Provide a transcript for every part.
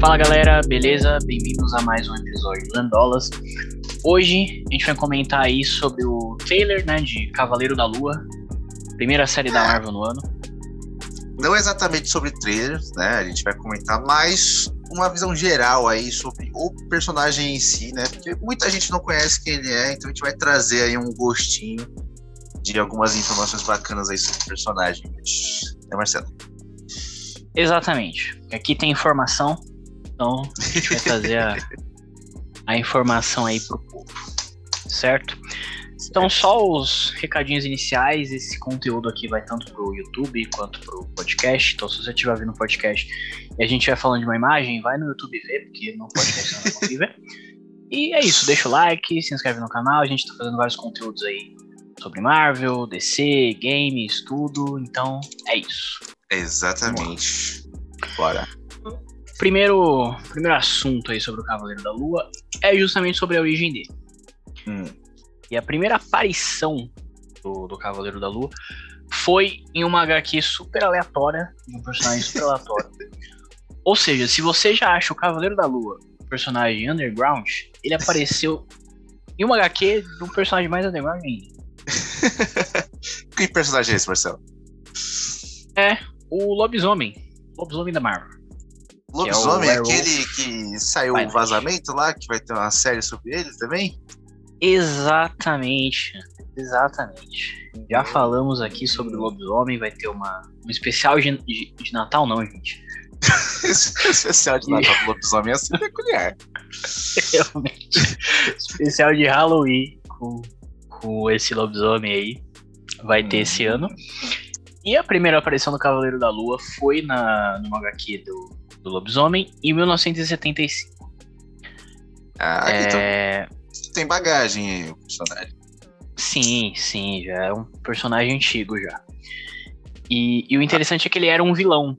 Fala galera, beleza? Bem-vindos a mais um episódio do Landolas. Hoje a gente vai comentar aí sobre o trailer né, de Cavaleiro da Lua, primeira série da Marvel no ano. Não exatamente sobre trailers, né? A gente vai comentar mais uma visão geral aí sobre o personagem em si, né? Porque muita gente não conhece quem ele é, então a gente vai trazer aí um gostinho de algumas informações bacanas aí sobre o personagem. É Marcelo? Exatamente. Aqui tem informação, então a gente vai trazer a, a informação aí pro povo, certo? Então, só os recadinhos iniciais. Esse conteúdo aqui vai tanto pro YouTube quanto pro podcast. Então, se você estiver ouvindo o podcast e a gente vai falando de uma imagem, vai no YouTube ver, porque no podcast não vai conseguir ver. E é isso, deixa o like, se inscreve no canal. A gente tá fazendo vários conteúdos aí sobre Marvel, DC, games, tudo. Então, é isso. Exatamente. Bora. Primeiro, primeiro assunto aí sobre o Cavaleiro da Lua é justamente sobre a origem dele. Hum. E a primeira aparição do, do Cavaleiro da Lua foi em uma HQ super aleatória, de um personagem super aleatório. Ou seja, se você já acha o Cavaleiro da Lua um personagem underground, ele apareceu em uma HQ de um personagem mais underground ainda. que personagem é esse, Marcelo? É o Lobisomem. Lobisomem da Marvel. Lobisomem, é o aquele que saiu o vazamento lá, que vai ter uma série sobre ele também? Exatamente. Exatamente. Já falamos aqui sobre o lobisomem, vai ter uma, um especial de, de, de Natal, não, gente. Especial de Natal do lobisomem é assim peculiar. Realmente. especial de Halloween com, com esse lobisomem aí. Vai ter esse ano. E a primeira aparição do Cavaleiro da Lua foi na, no HQ do, do lobisomem em 1975. Ah, então É, tem bagagem aí o personagem. Sim, sim, já é um personagem antigo já. E, e o interessante é que ele era um vilão.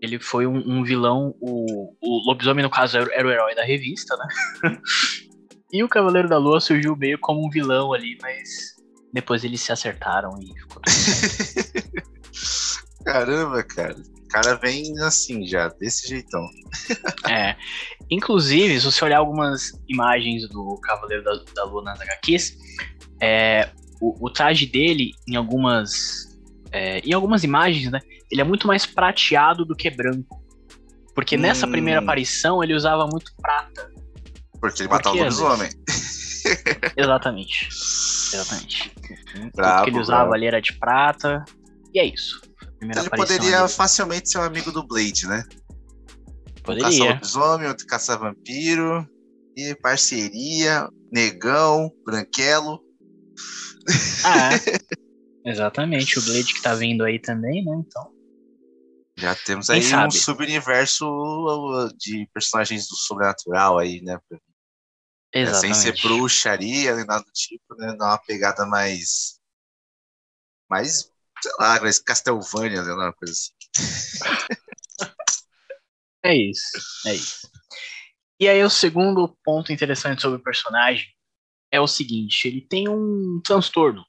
Ele foi um, um vilão, o, o lobisomem, no caso, era, era o herói da revista, né? e o Cavaleiro da Lua surgiu meio como um vilão ali, mas depois eles se acertaram e ficou tudo. Caramba, cara. O cara vem assim já, desse jeitão. É. Inclusive, se você olhar algumas imagens do Cavaleiro da, da Lua nas HQs, é, o, o traje dele, em algumas, é, em algumas imagens, né, ele é muito mais prateado do que branco. Porque nessa Hum. primeira aparição ele usava muito prata. Porque ele matou o lobisomem. Exatamente. Exatamente. Tudo Bravo, que ele usava bravo. ali era de prata. E é isso. Primeira Ele aparição poderia ali. facilmente ser um amigo do Blade, né? Um caça Poderia. lobisomem, outro caça vampiro. E parceria, negão, branquelo. Ah, é. Exatamente. O Blade que tá vindo aí também, né? Então. Já temos aí um subuniverso uh, de personagens do sobrenatural aí, né? É, sem Exatamente. ser bruxaria nem nada do tipo, né? Dá uma pegada mais. Mais, sei lá, mais Castlevania, né? Uma coisa assim. É isso, é isso. E aí o segundo ponto interessante sobre o personagem é o seguinte, ele tem um transtorno,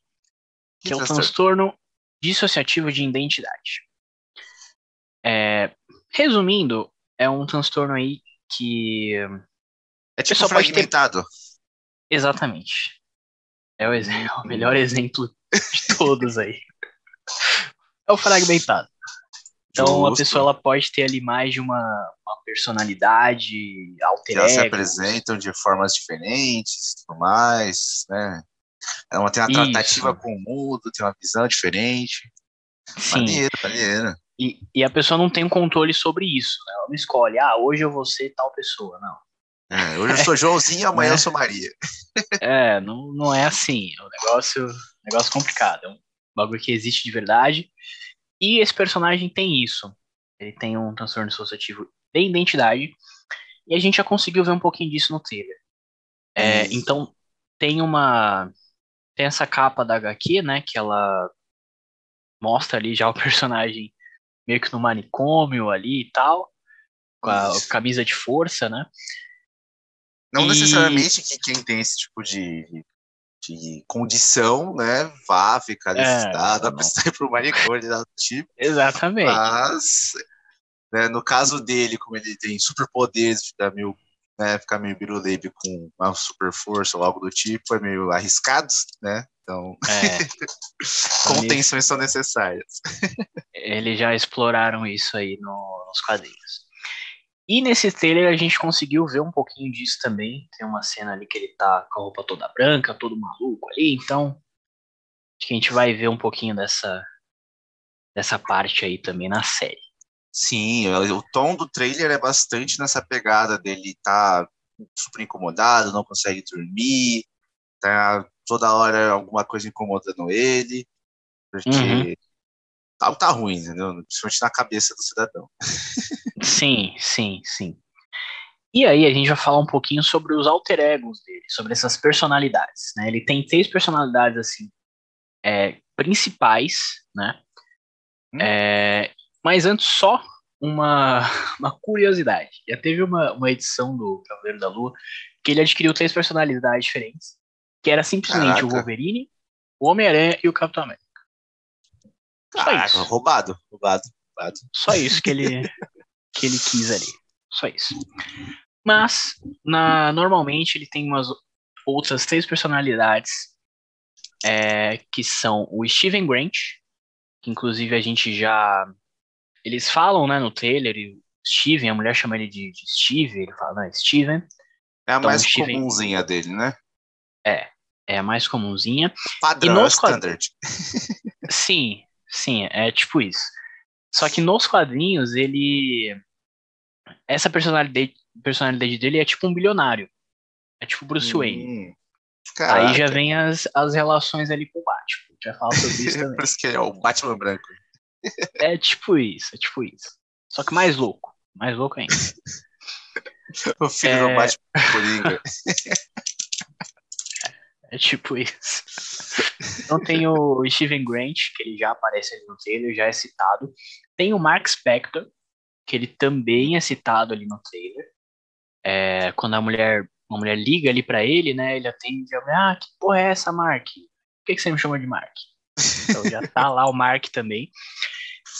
que, Que é o transtorno? transtorno dissociativo de identidade. É, resumindo, é um transtorno aí que É tipo Pessoal, pode ter- fragmentado. exatamente é o, ex- é o melhor exemplo de todos aí. É o fragmentado. Então a Justo. pessoa ela pode ter ali mais de uma, uma personalidade, que alter elas se apresentam de formas diferentes, tudo mais, né? Ela tem uma Isso. tratativa com o mundo, tem uma visão diferente. Sim. Maneiro, maneiro. E, e a pessoa não tem um controle sobre isso. Né? Ela não escolhe, ah, hoje eu vou ser tal pessoa. Não. É, hoje eu sou Joãozinho, amanhã Né? eu sou Maria. É, não, não é assim. É um negócio, negócio complicado. É um bagulho que existe de verdade. E esse personagem tem isso. Ele tem um transtorno dissociativo de identidade. E a gente já conseguiu ver um pouquinho disso no trailer. É, Isso. então, tem uma. Tem essa capa da HQ, né? Que ela mostra ali já o personagem meio que no manicômio ali e tal. Com a Isso. camisa de força, né? Não E- necessariamente que quem tem esse tipo de, de condição, né, vá ficar nesse É, estado, não. a pessoa ir pro manicômio, nada do tipo. Exatamente. Mas Né? No caso dele, como ele tem superpoderes, ficar meio, né, ficar meio biruleibe com uma super força ou algo do tipo, é meio arriscado, né? Então, é. contenções são necessárias. Eles já exploraram isso aí no, nos quadrinhos. E nesse trailer a gente conseguiu ver um pouquinho disso também. Tem uma cena ali que ele tá com a roupa toda branca, todo maluco ali, então acho que a gente vai ver um pouquinho dessa dessa parte aí também na série. Sim, o tom do trailer é bastante nessa pegada dele tá super incomodado, não consegue dormir, tá toda hora alguma coisa incomodando ele, porque uhum. Tá, tá ruim, entendeu? Principalmente na cabeça do cidadão. Sim, sim, sim. E aí a gente vai falar um pouquinho sobre os alter egos dele, sobre essas personalidades, né? Ele tem três personalidades assim é, principais, né? Hum. É, mas antes só uma, uma curiosidade. Já teve uma, uma edição do Cavaleiro da Lua que ele adquiriu três personalidades diferentes, que era simplesmente Caraca. o Wolverine, o Homem-Aranha e o Capitão América. Caraca, roubado, roubado, roubado. Só isso que ele que ele quis ali. Só isso. Mas, na, normalmente, ele tem umas outras três personalidades é, que são o Steven Grant, que inclusive a gente já. Eles falam né, no trailer, e Steven, a mulher chama ele de, de Steve, ele fala, não, Steven. É a então, mais Steven... comumzinha dele, né? É, é a mais comumzinha. Padrão, e nos standard. Sim, sim, é tipo isso. Só que nos quadrinhos, ele essa personalidade, personalidade dele é tipo um bilionário. É tipo Bruce hum, Wayne. Caraca. Aí já vem as, as relações ali com o Batman. Já fala sobre isso também. Por isso que é o Batman branco. é tipo isso, é tipo isso. Só que mais louco. Mais louco ainda. o filho é... do Batman Coringa. É tipo isso. Então tem o Steven Grant, que ele já aparece ali no trailer, já é citado. Tem o Mark Spector, que ele também é citado ali no trailer. É, quando a mulher, uma mulher liga ali para ele, né? Ele atende, ah, que porra é essa, Mark? Por que, que você me chama de Mark? Então já tá lá o Mark também.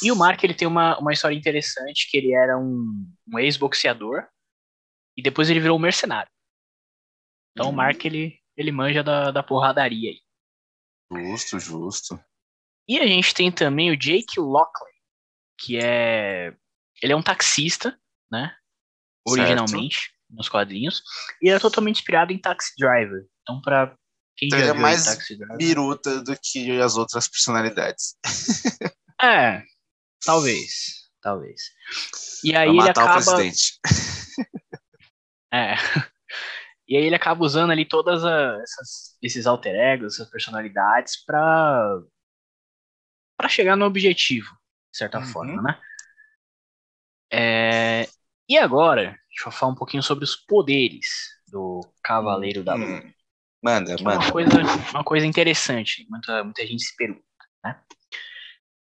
E o Mark ele tem uma, uma história interessante, que ele era um, um ex-boxeador e depois ele virou um mercenário. Então uhum. o Mark ele, ele manja da, da porradaria aí. Justo, justo. E a gente tem também o Jake Lockley, que é ele é um taxista, né? Originalmente, certo. nos quadrinhos. E é totalmente inspirado em Taxi Driver. Então, pra quem então, já ele é mais Taxi Driver... biruta do que as outras personalidades. é, talvez. Talvez. E aí ele acaba... o presidente. é. E aí ele acaba usando ali todas essas, esses alter egos, essas personalidades para para chegar no objetivo, de certa uhum. forma, né? É, e agora, deixa eu falar um pouquinho sobre os poderes do Cavaleiro da Lua. Hum, manda, que manda. É uma coisa, uma coisa interessante, muita, muita gente se pergunta. Né?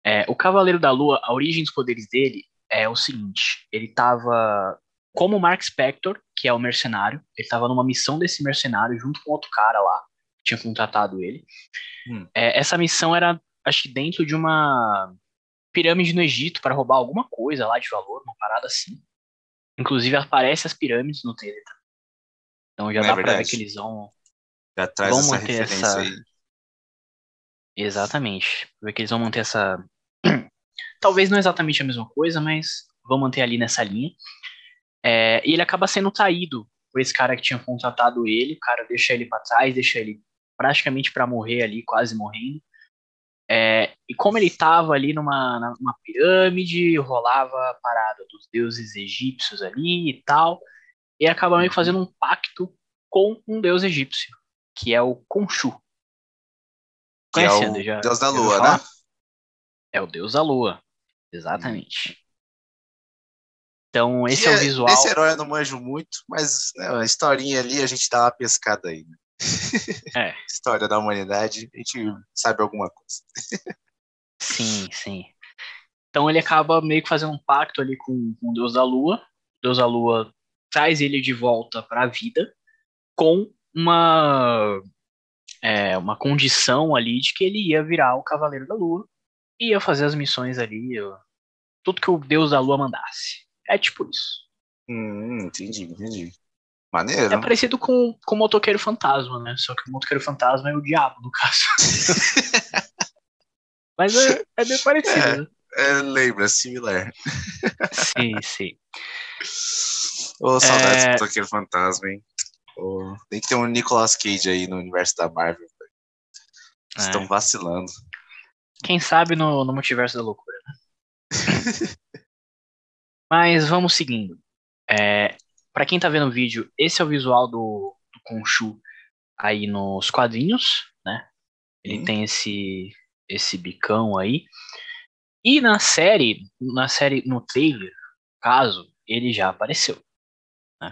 É, o Cavaleiro da Lua, a origem dos poderes dele é o seguinte: ele estava como Mark Spector, que é o mercenário, ele estava numa missão desse mercenário junto com outro cara lá, que tinha contratado ele. Hum. É, essa missão era, acho que dentro de uma pirâmide no Egito para roubar alguma coisa lá de valor, uma parada assim. Inclusive aparece as pirâmides no trailer. Então já Não é dá é pra ver que eles vão, já traz vão essa manter essa. Aí. Exatamente. Ver que eles vão manter essa. Talvez não exatamente a mesma coisa, mas vão manter ali nessa linha. É, e ele acaba sendo traído por esse cara que tinha contratado ele. O cara deixa ele para trás, deixa ele praticamente para morrer ali, quase morrendo. É, e como ele estava ali numa, numa pirâmide, rolava a parada dos deuses egípcios ali e tal, e acaba meio fazendo um pacto com um deus egípcio, que é o Khonshu. Que é o já, deus da lua, né? É o deus da lua, exatamente. Então, esse é, é, o visual. Esse herói eu não manjo muito, mas né, a historinha ali a gente dá uma pescada aí. Né? É. História da humanidade, a gente sabe alguma coisa. sim, sim. Então ele acaba meio que fazendo um pacto ali com, com o Deus da Lua. O Deus da Lua traz ele de volta para a vida com uma é, uma condição ali de que ele ia virar o Cavaleiro da Lua ia fazer as missões ali tudo que o deus da lua mandasse. É tipo isso. Hum, entendi, entendi. Maneiro. É parecido com, com o motoqueiro fantasma, né? Só que o motoqueiro fantasma é o diabo, no caso. Mas é, é bem parecido, É. né? É, lembra, similar. Sim, sim. Ô, saudades É. do Toqueiro Fantasma, hein? Ô, tem que ter um Nicolas Cage aí no universo da Marvel. É. Estão vacilando. Quem sabe no, no multiverso da loucura, né? Mas vamos seguindo. É, para quem tá vendo o vídeo, esse é o visual do, do Khonshu aí nos quadrinhos, né? Ele Hum. tem esse esse bicão aí. E na série, na série no trailer, caso, ele já apareceu.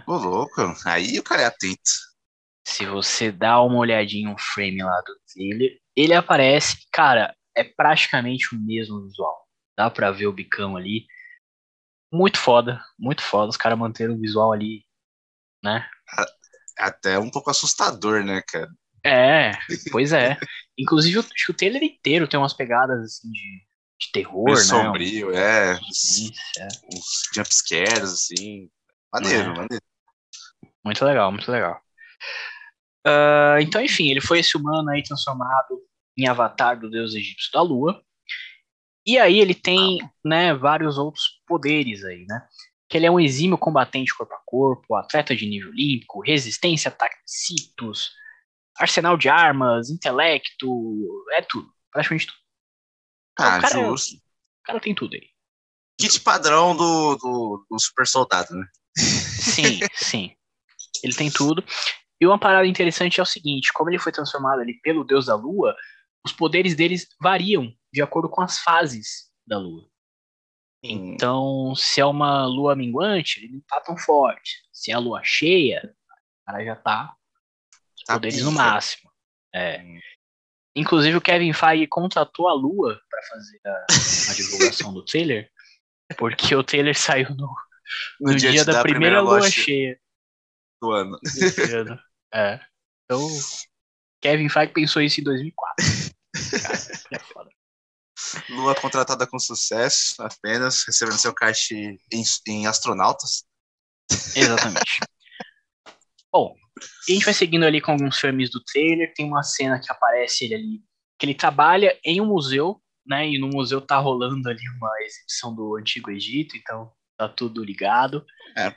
Ô, louco. Aí o cara é atento. Se você dá uma olhadinha no frame lá do trailer, ele aparece, cara, é praticamente o mesmo visual. Dá pra ver o bicão ali. Muito foda, muito foda. Os caras manteram o visual ali, né? Até um pouco assustador, né, cara? É, pois é. Inclusive, acho que o trailer inteiro tem umas pegadas assim de, de terror, Meio né? sombrio, é. Uns, é. uns jumpscares, assim. Maneiro, É. maneiro. Muito legal, muito legal. Ah, então, enfim, ele foi esse humano aí transformado em avatar do deus egípcio da lua. E aí ele tem, né, vários outros poderes aí, né? Que ele é um exímio combatente corpo a corpo, atleta de nível olímpico, resistência a ataques, arsenal de armas, intelecto, é tudo, praticamente tudo. Ah, o cara é- justo. O cara tem tudo aí. Kit padrão do, do, do super soldado, né? Sim, sim. Ele tem tudo. E uma parada interessante é o seguinte: como ele foi transformado ali pelo deus da lua, os poderes deles variam de acordo com as fases da lua. Então, se é uma lua minguante, ele não tá tão forte. Se é a lua cheia, o cara já tá os Tá poderes no máximo. É. Inclusive, o Kevin Feige contratou a lua para fazer a, a divulgação do trailer, porque o trailer saiu no, no dia, da, primeira, lua cheia. do ano. desse ano. É. Então, Kevin Feige pensou isso em 2004. Cara, é foda. Lua contratada com sucesso, apenas recebendo seu caixa em, em astronautas. Exatamente. Bom, a gente vai seguindo ali com alguns frames do trailer. Tem uma cena que aparece ele ali, que ele trabalha em um museu, né? E no museu tá rolando ali uma exibição do Antigo Egito, então tá tudo ligado. É.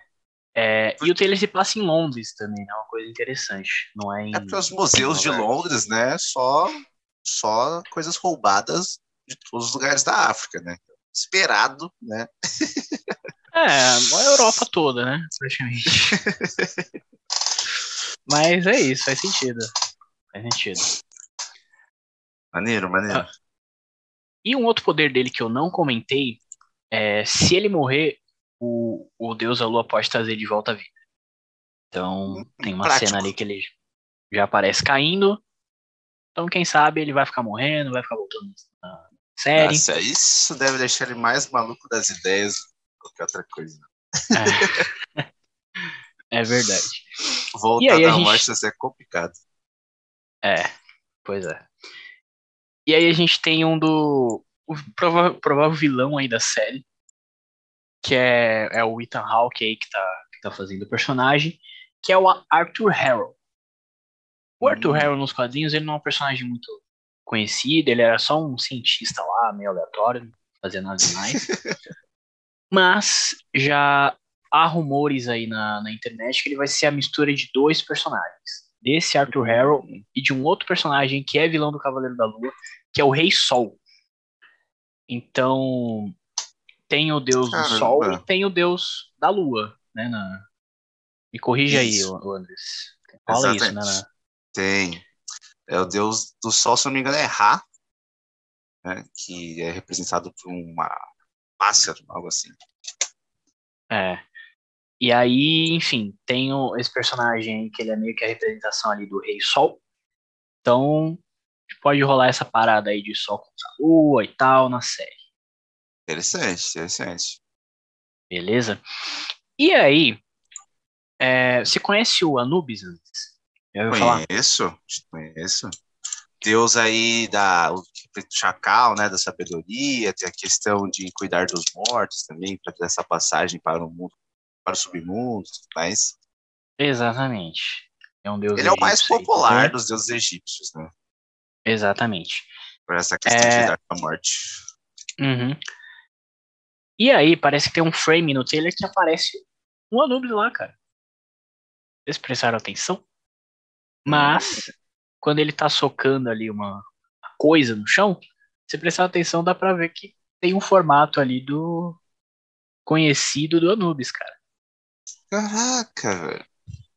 É, e o trailer se passa em Londres também, né? Uma coisa interessante. Não é em. É porque os museus de. Londres, né, só, só coisas roubadas de todos os lugares da África, né? Esperado, né? É, a Europa toda, né? Praticamente. Mas é isso, faz sentido. Faz sentido. Maneiro, maneiro. Ah. E um outro poder dele que eu não comentei é se ele morrer, o, o Deus da Lua pode trazer de volta a vida. Então tem uma prático. cena ali que ele já aparece caindo. Então quem sabe ele vai ficar morrendo, vai ficar voltando na série. Nossa, isso deve deixar ele mais maluco das ideias do que qualquer outra coisa. É. É verdade. Voltar da gente- morte vai ser complicado. É, pois é. E aí a gente tem um do. O prova- provável vilão aí da série. Que é, é o Ethan Hawke aí que tá, que tá fazendo o personagem. Que é o Arthur Harrow. O Arthur Hum. Harrow nos quadrinhos ele não é um personagem muito conhecido, ele era só um cientista lá, meio aleatório, não fazia nada demais. Mas já há rumores aí na, na internet que ele vai ser a mistura de dois personagens. Desse Arthur Harrow e de um outro personagem que é vilão do Cavaleiro da Lua, que é o Rei Sol. Então, tem o deus do Caramba. Sol e tem o deus da Lua, né? na- Me corrija aí, Isso. ô Andres. Fala isso, né? Exatamente. na- Tem. É o deus do sol, se eu não me engano, é Ra, né, que é representado por uma pássaro, algo assim. É. E aí, enfim, tem o- esse personagem aí que ele é meio que a representação ali do Rei Sol. Então, pode rolar essa parada aí de Sol contra a Lua e tal na série. Interessante, interessante. Beleza? E aí, é, você conhece o Anubis antes? Conheço, conheço. Deus aí da. o- chacal, né, da sabedoria, tem a questão de cuidar dos mortos também, para ter essa passagem para o mundo, para o submundo, mas Exatamente. É um deus ele é o mais egípcio aí popular também. dos deuses egípcios, né? Exatamente. Por essa questão É. de com a morte. Uhum. E aí, parece que tem um frame no trailer que aparece um Anubis lá, cara. Vocês prestaram atenção? Mas, quando ele tá socando ali uma coisa no chão, se prestar atenção, dá pra ver que tem um formato ali do conhecido do Anubis, cara. Caraca, velho.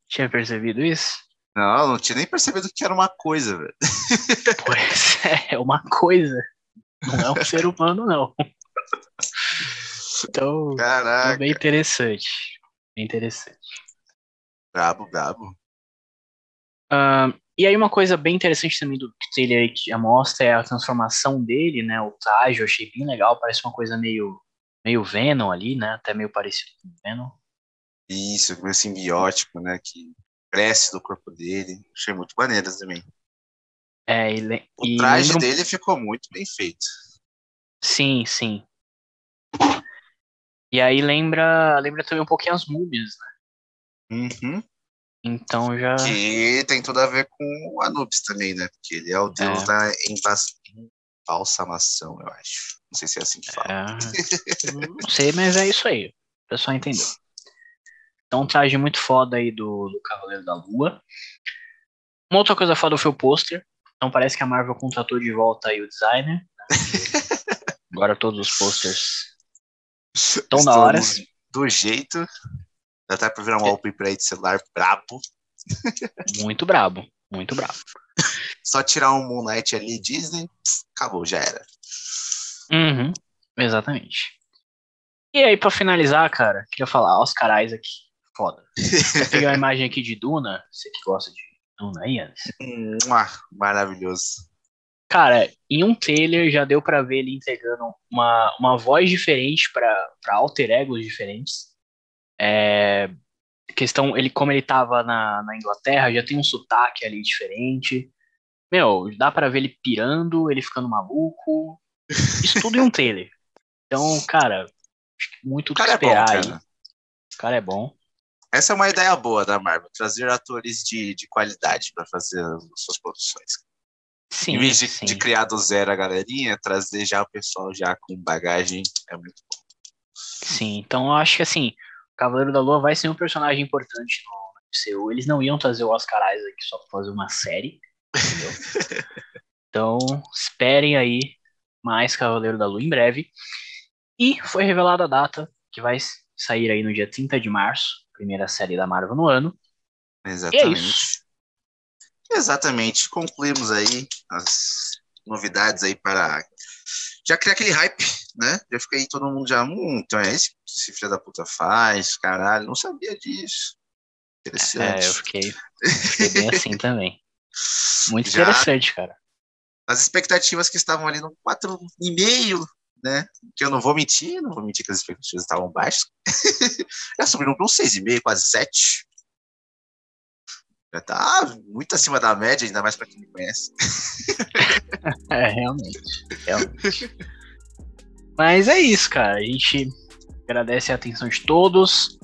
Tinha percebido isso? Não, não tinha nem percebido que era uma coisa, velho. Pois é, é uma coisa. Não é um ser humano, não. Então, é Caraca, bem interessante. Bem interessante. brabo, brabo. Ah, e aí uma coisa bem interessante também do que já mostra é a transformação dele, né? O traje, eu achei bem legal, parece uma coisa meio, meio Venom ali, né? Até meio parecido com Venom. Isso, meio simbiótico, né? Que cresce do corpo dele. Achei muito maneiro também. É, e, le- O traje lembra um- dele ficou muito bem feito. Sim, sim. E aí lembra, lembra também um pouquinho as múmias, né? Uhum. Então já. Que tem tudo a ver com o Anubis também, né? Porque ele é o deus É. da embalsamação, eu acho. Não sei se é assim que fala. É, não sei, mas é isso aí. O pessoal entendeu. Então, um traje muito foda aí do, do Cavaleiro da Lua. Uma outra coisa foda foi o pôster. Então, parece que a Marvel contratou de volta aí o designer. né? Agora todos os posters estão da hora. Do jeito. Já tá pra virar um wallpaper aí de celular brabo. Muito brabo. Muito brabo. Só tirar um Moonlight ali, Disney, pss, acabou, já era. Uhum, exatamente. E aí, pra finalizar, cara, queria falar, Oscar Isaac, foda. Eu peguei uma imagem aqui de Duna, você que gosta de Duna aí, Anderson. Maravilhoso. Cara, em um trailer já deu pra ver ele entregando uma, uma voz diferente pra pra alter egos diferentes. É, questão, ele como ele tava na, na Inglaterra, já tem um sotaque ali diferente. Meu, dá pra ver ele pirando, ele ficando maluco. Isso tudo em um trailer. Então, cara, muito O o que cara é bom, esperar cara. aí. O cara é bom. Essa é uma ideia boa da Marvel, trazer atores de, de qualidade pra fazer as suas produções. Sim, em vez de, sim. de criar do zero a galerinha, trazer já o pessoal já com bagagem é muito bom. Sim, então eu acho que assim, Cavaleiro da Lua vai ser um personagem importante no MCU. Eles não iam trazer o Oscar Isaac só pra fazer uma série, entendeu? então, esperem aí mais Cavaleiro da Lua em breve. E foi revelada a data, que vai sair aí no dia 30 de março, primeira série da Marvel no ano. Exatamente. isso. Exatamente. Concluímos aí as novidades aí para já criar aquele hype, né? Já aí todo mundo já, hum, então é esse que esse filho da puta faz, caralho, não sabia disso. Interessante. É, eu fiquei, fiquei bem assim também. Muito Já- interessante, cara. As expectativas que estavam ali no 4,5, né? Que eu não vou mentir, não vou mentir que as expectativas estavam baixas. já subiram para um 6,5, quase 7. Já tá muito acima da média, ainda mais para quem me conhece. É, realmente. realmente. Mas é isso, cara. A gente agradece a atenção de todos.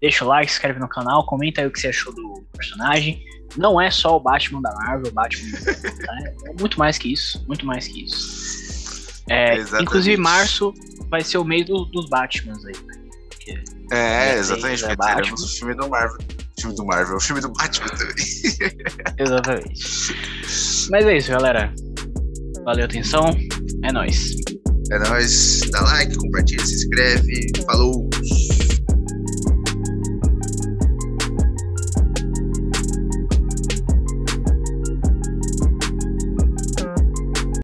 Deixa o like, se inscreve no canal, comenta aí o que você achou do personagem. Não é só o Batman da Marvel, o Batman tá? é muito mais que isso, muito mais que isso. É, Exatamente. inclusive, março vai ser o mês do- dos Batmans aí. né? É, exatamente, é porque Batman. teremos o filme do Marvel. O filme do Marvel, o filme do Batman também. Exatamente. Mas é isso, galera. Valeu a atenção. É nóis. É nóis, dá like, compartilha, se inscreve. Falou!